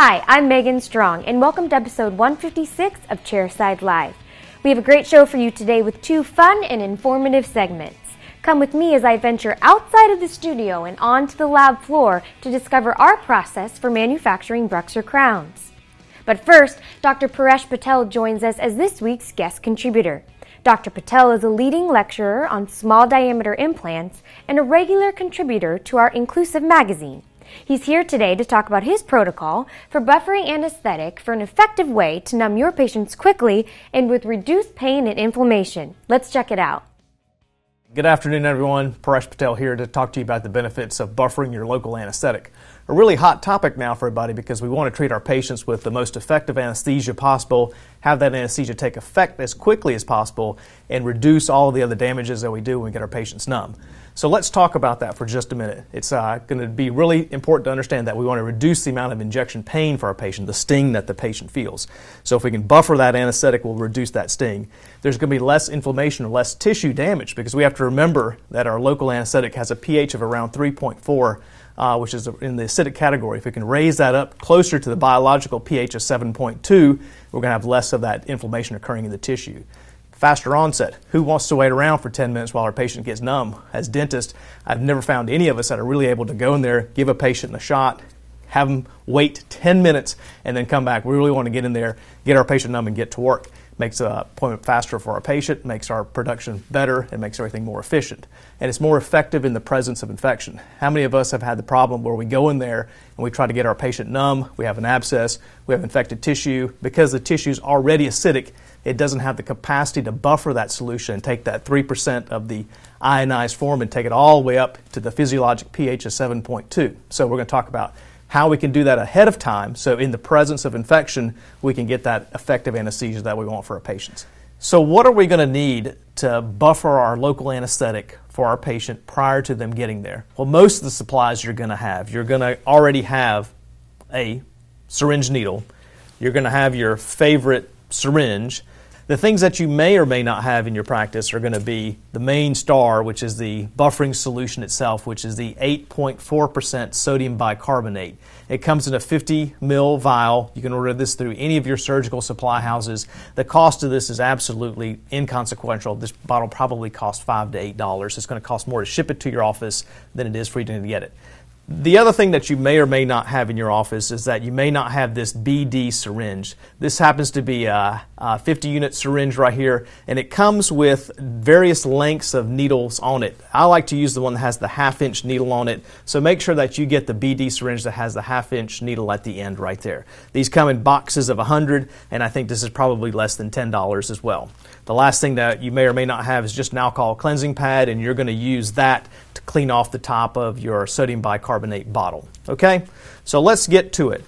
Hi, I'm Megan Strong, and welcome to episode 156 of Chairside Live. We have a great show for you today with two fun and informative segments. Come with me as I venture outside of the studio and onto the lab floor to discover our process for manufacturing BruxZir crowns. But first, Dr. Paresh Patel joins us as this week's guest contributor. Dr. Patel is a leading lecturer on small diameter implants and a regular contributor to our Inclusive magazine. He's here today to talk about his protocol for buffering anesthetic for an effective way to numb your patients quickly and with reduced pain and inflammation. Let's check it out. Good afternoon, everyone. Paresh Patel here to talk to you about the benefits of buffering your local anesthetic. A really hot topic now for everybody because we want to treat our patients with the most effective anesthesia possible, have that anesthesia take effect as quickly as possible, and reduce all of the other damages that we do when we get our patients numb. So let's talk about that for just a minute. It's uh, going to be really important to understand that we want to reduce the amount of injection pain for our patient, the sting that the patient feels. So if we can buffer that anesthetic, we'll reduce that sting. There's going to be less inflammation or less tissue damage because we have to remember that our local anesthetic has a pH of around 3.4. Uh, which is in the acidic category. If we can raise that up closer to the biological pH of 7.2, we're going to have less of that inflammation occurring in the tissue faster onset. Who wants to wait around for 10 minutes while our patient gets numb? As dentists, I've never found any of us that are really able to go in there, give a patient a shot, have them wait 10 minutes, and then come back. We really want to get in there, get our patient numb, and get to work. Makes the appointment faster for our patient, makes our production better, and makes everything more efficient. And it's more effective in the presence of infection. How many of us have had the problem where we go in there and we try to get our patient numb, we have an abscess, we have infected tissue, because the tissue is already acidic, it doesn't have the capacity to buffer that solution and take that 3% of the ionized form and take it all the way up to the physiologic pH of 7.2. So we're going to talk about how we can do that ahead of time so in the presence of infection we can get that effective anesthesia that we want for our patients. So what are we going to need to buffer our local anesthetic for our patient prior to them getting there? Well, most of the supplies you're going to have. You're going to already have a syringe needle. You're going to have your favorite syringe the things that you may or may not have in your practice are going to be the main star, which is the buffering solution itself, which is the 8.4% sodium bicarbonate. It comes in a 50 ml vial. You can order this through any of your surgical supply houses. The cost of this is absolutely inconsequential. This bottle probably costs five to eight dollars. It's going to cost more to ship it to your office than it is for you to get it. The other thing that you may or may not have in your office is that you may not have this BD syringe. This happens to be a, Uh, a 50 unit syringe right here, and it comes with various lengths of needles on it. I like to use the one that has the half inch needle on it, so make sure that you get the BD syringe that has the half inch needle at the end right there. These come in boxes of 100, and I think this is probably less than $10 as well. The last thing that you may or may not have is just an alcohol cleansing pad, and you're going to use that to clean off the top of your sodium bicarbonate bottle. Okay? So let's get to it.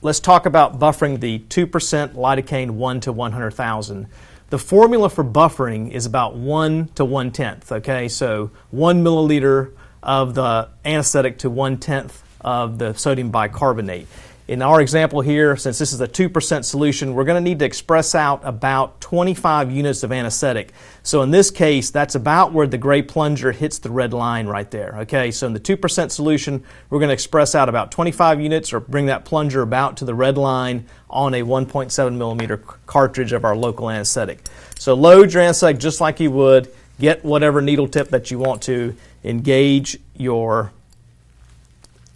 Let's talk about buffering the 2% lidocaine 1 to 100,000. The formula for buffering is about 1 to 1 tenth. Okay? So 1 milliliter of the anesthetic to 1 tenth of the sodium bicarbonate. In our example here, since this is a 2% solution, we're going to need to express out about 25 units of anesthetic. So in this case, that's about where the gray plunger hits the red line right there. Okay, so in the 2% solution, we're going to express out about 25 units or bring that plunger about to the red line on a 1.7 millimeter cartridge of our local anesthetic. So load your anesthetic just like you would, get whatever needle tip that you want to, engage your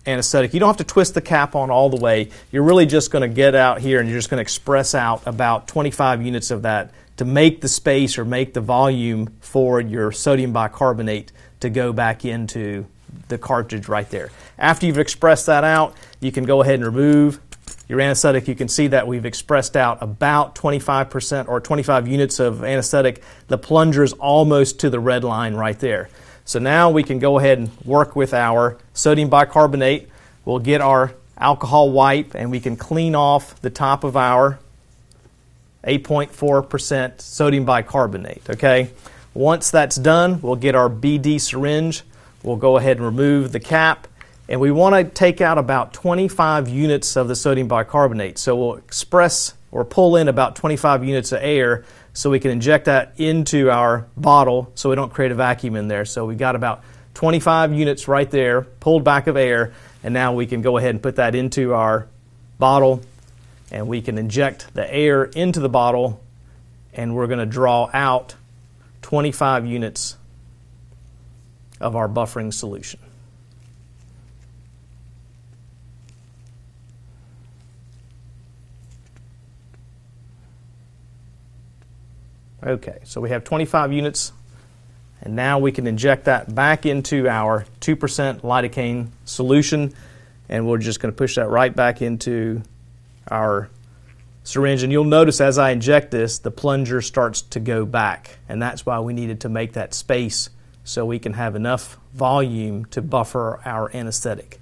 anesthetic. You don't have to twist the cap on all the way. You're really just going to get out here and you're just going to express out about 25 units of that to make the space or make the volume for your sodium bicarbonate to go back into the cartridge right there. After you've expressed that out, you can go ahead and remove your anesthetic. You can see that we've expressed out about 25% or 25 units of anesthetic. The plunger is almost to the red line right there. So now we can go ahead and work with our sodium bicarbonate. We'll get our alcohol wipe and we can clean off the top of our 8.4% sodium bicarbonate. Okay? Once that's done, we'll get our BD syringe. We'll go ahead and remove the cap. And we want to take out about 25 units of the sodium bicarbonate. So we'll express or pull in about 25 units of air so we can inject that into our bottle so we don't create a vacuum in there. So we've got about 25 units right there, pulled back of air, and now we can go ahead and put that into our bottle and we can inject the air into the bottle and we're going to draw out 25 units of our buffering solution. Okay, so we have 25 units, and now we can inject that back into our 2% lidocaine solution, and we're just going to push that right back into our syringe. And you'll notice as I inject this, the plunger starts to go back, and that's why we needed to make that space so we can have enough volume to buffer our anesthetic.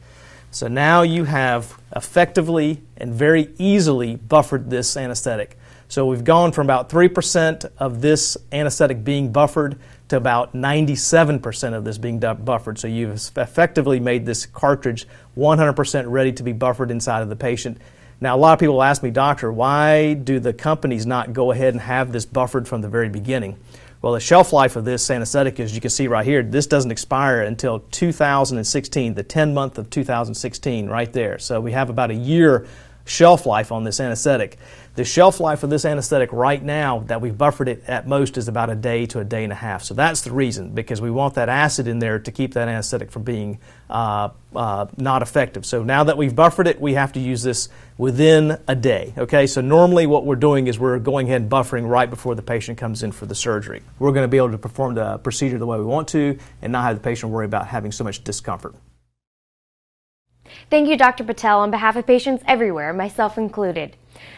So now you have effectively and very easily buffered this anesthetic. So we've gone from about 3% of this anesthetic being buffered to about 97% of this being buffered. So you've effectively made this cartridge 100% ready to be buffered inside of the patient. Now, a lot of people ask me, Doctor, why do the companies not go ahead and have this buffered from the very beginning? Well, the shelf life of this anesthetic, as you can see right here, this doesn't expire until 2016, the 10 month of 2016, right there. So we have about a year shelf life on this anesthetic. The shelf life of this anesthetic right now that we've buffered it at most is about a day to a day and a half. So that's the reason, because we want that acid in there to keep that anesthetic from being uh, uh, not effective. So now that we've buffered it, we have to use this within a day. Okay, so normally what we're doing is we're going ahead and buffering right before the patient comes in for the surgery. We're going to be able to perform the procedure the way we want to and not have the patient worry about having so much discomfort. Thank you, Dr. Patel, on behalf of patients everywhere, myself included.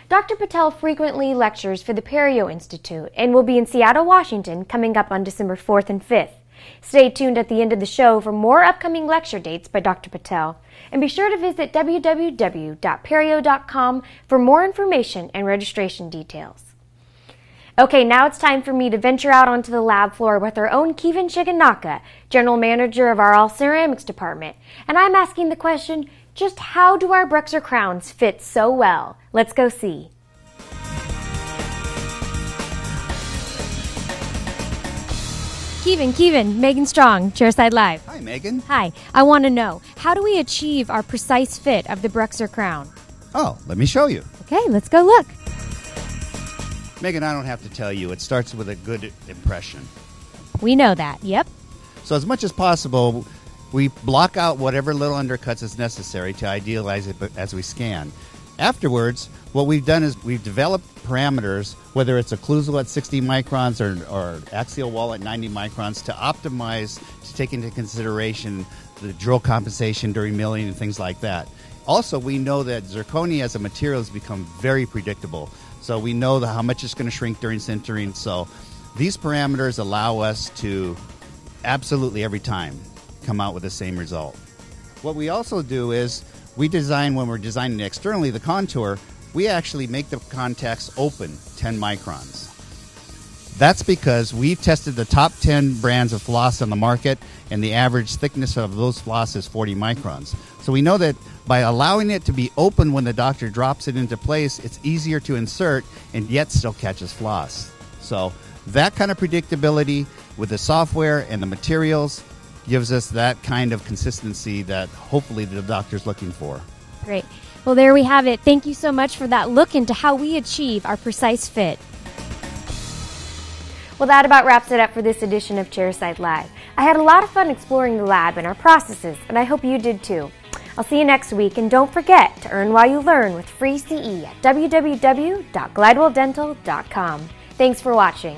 Dr. Patel frequently lectures for the Perio Institute and will be in Seattle, Washington coming up on December 4th and 5th. Stay tuned at the end of the show for more upcoming lecture dates by Dr. Patel. And be sure to visit www.perio.com for more information and registration details. Okay, now it's time for me to venture out onto the lab floor with our own Kevin Shiganaka, General Manager of our All Ceramics Department. And I'm asking the question, just how do our BruxZir crowns fit so well? Let's go see. Kevin, Kevin, Megan Strong, Chairside Live. Hi, Megan. Hi. I want to know how do we achieve our precise fit of the BruxZir crown? Oh, let me show you. Okay, let's go look. Megan, I don't have to tell you, it starts with a good impression. We know that, yep. So, as much as possible, we block out whatever little undercuts is necessary to idealize it as we scan. Afterwards, what we've done is we've developed parameters, whether it's occlusal at 60 microns or, or axial wall at 90 microns, to optimize, to take into consideration the drill compensation during milling and things like that. Also, we know that zirconia as a material has become very predictable. So we know the, how much it's going to shrink during sintering. So these parameters allow us to absolutely every time come out with the same result. What we also do is we design when we're designing externally the contour, we actually make the contacts open 10 microns. That's because we've tested the top 10 brands of floss on the market, and the average thickness of those floss is 40 microns. So we know that by allowing it to be open when the doctor drops it into place, it's easier to insert and yet still catches floss. So that kind of predictability with the software and the materials gives us that kind of consistency that hopefully the doctor's looking for. Great. Well, there we have it. Thank you so much for that look into how we achieve our precise fit. Well, that about wraps it up for this edition of Chairside Live. I had a lot of fun exploring the lab and our processes, and I hope you did too. I'll see you next week, and don't forget to earn while you learn with free CE at www.glidewelldental.com. Thanks for watching.